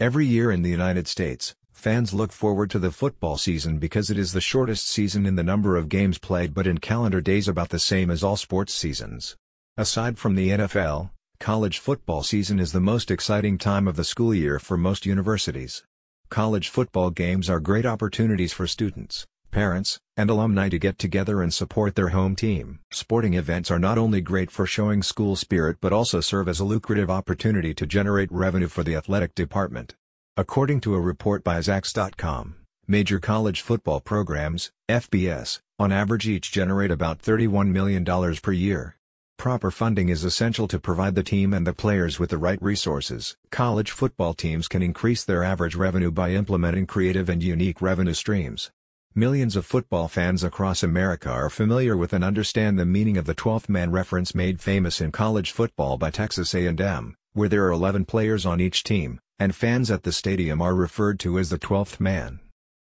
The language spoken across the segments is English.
Every year in the United States, fans look forward to the football season because it is the shortest season in the number of games played but in calendar days about the same as all sports seasons. Aside from the NFL, college football season is the most exciting time of the school year for most universities. College football games are great opportunities for students, parents, and alumni to get together and support their home team. Sporting events are not only great for showing school spirit but also serve as a lucrative opportunity to generate revenue for the athletic department. According to a report by Zaxx.com, major college football programs, FBS, on average each generate about $31 million per year. Proper funding is essential to provide the team and the players with the right resources. College football teams can increase their average revenue by implementing creative and unique revenue streams. Millions of football fans across America are familiar with and understand the meaning of the 12th man reference made famous in college football by Texas A&M, where there are 11 players on each team, and fans at the stadium are referred to as the 12th man.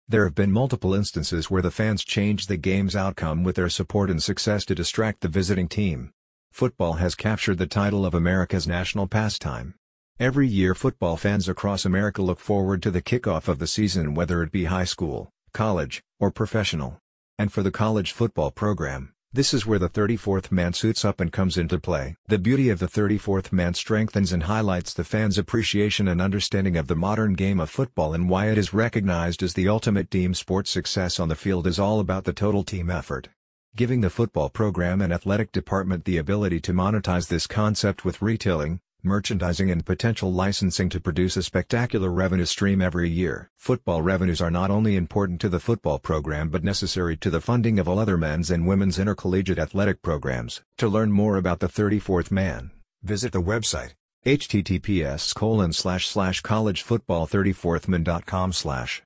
There have been multiple instances where the fans changed the game's outcome with their support and success to distract the visiting team. Football has captured the title of America's national pastime. Every year football fans across America look forward to the kickoff of the season whether it be high school, college, or professional. And for the college football program, this is where the 34th man suits up and comes into play. The beauty of the 34th man strengthens and highlights the fans' appreciation and understanding of the modern game of football and why it is recognized as the ultimate team sport success on the field is all about the total team effort. Giving the football program and athletic department the ability to monetize this concept with retailing, merchandising and potential licensing to produce a spectacular revenue stream every year. Football revenues are not only important to the football program but necessary to the funding of all other men's and women's intercollegiate athletic programs. To learn more about the 34th man, visit the website https colon slash slash collegefootball34thman.com slash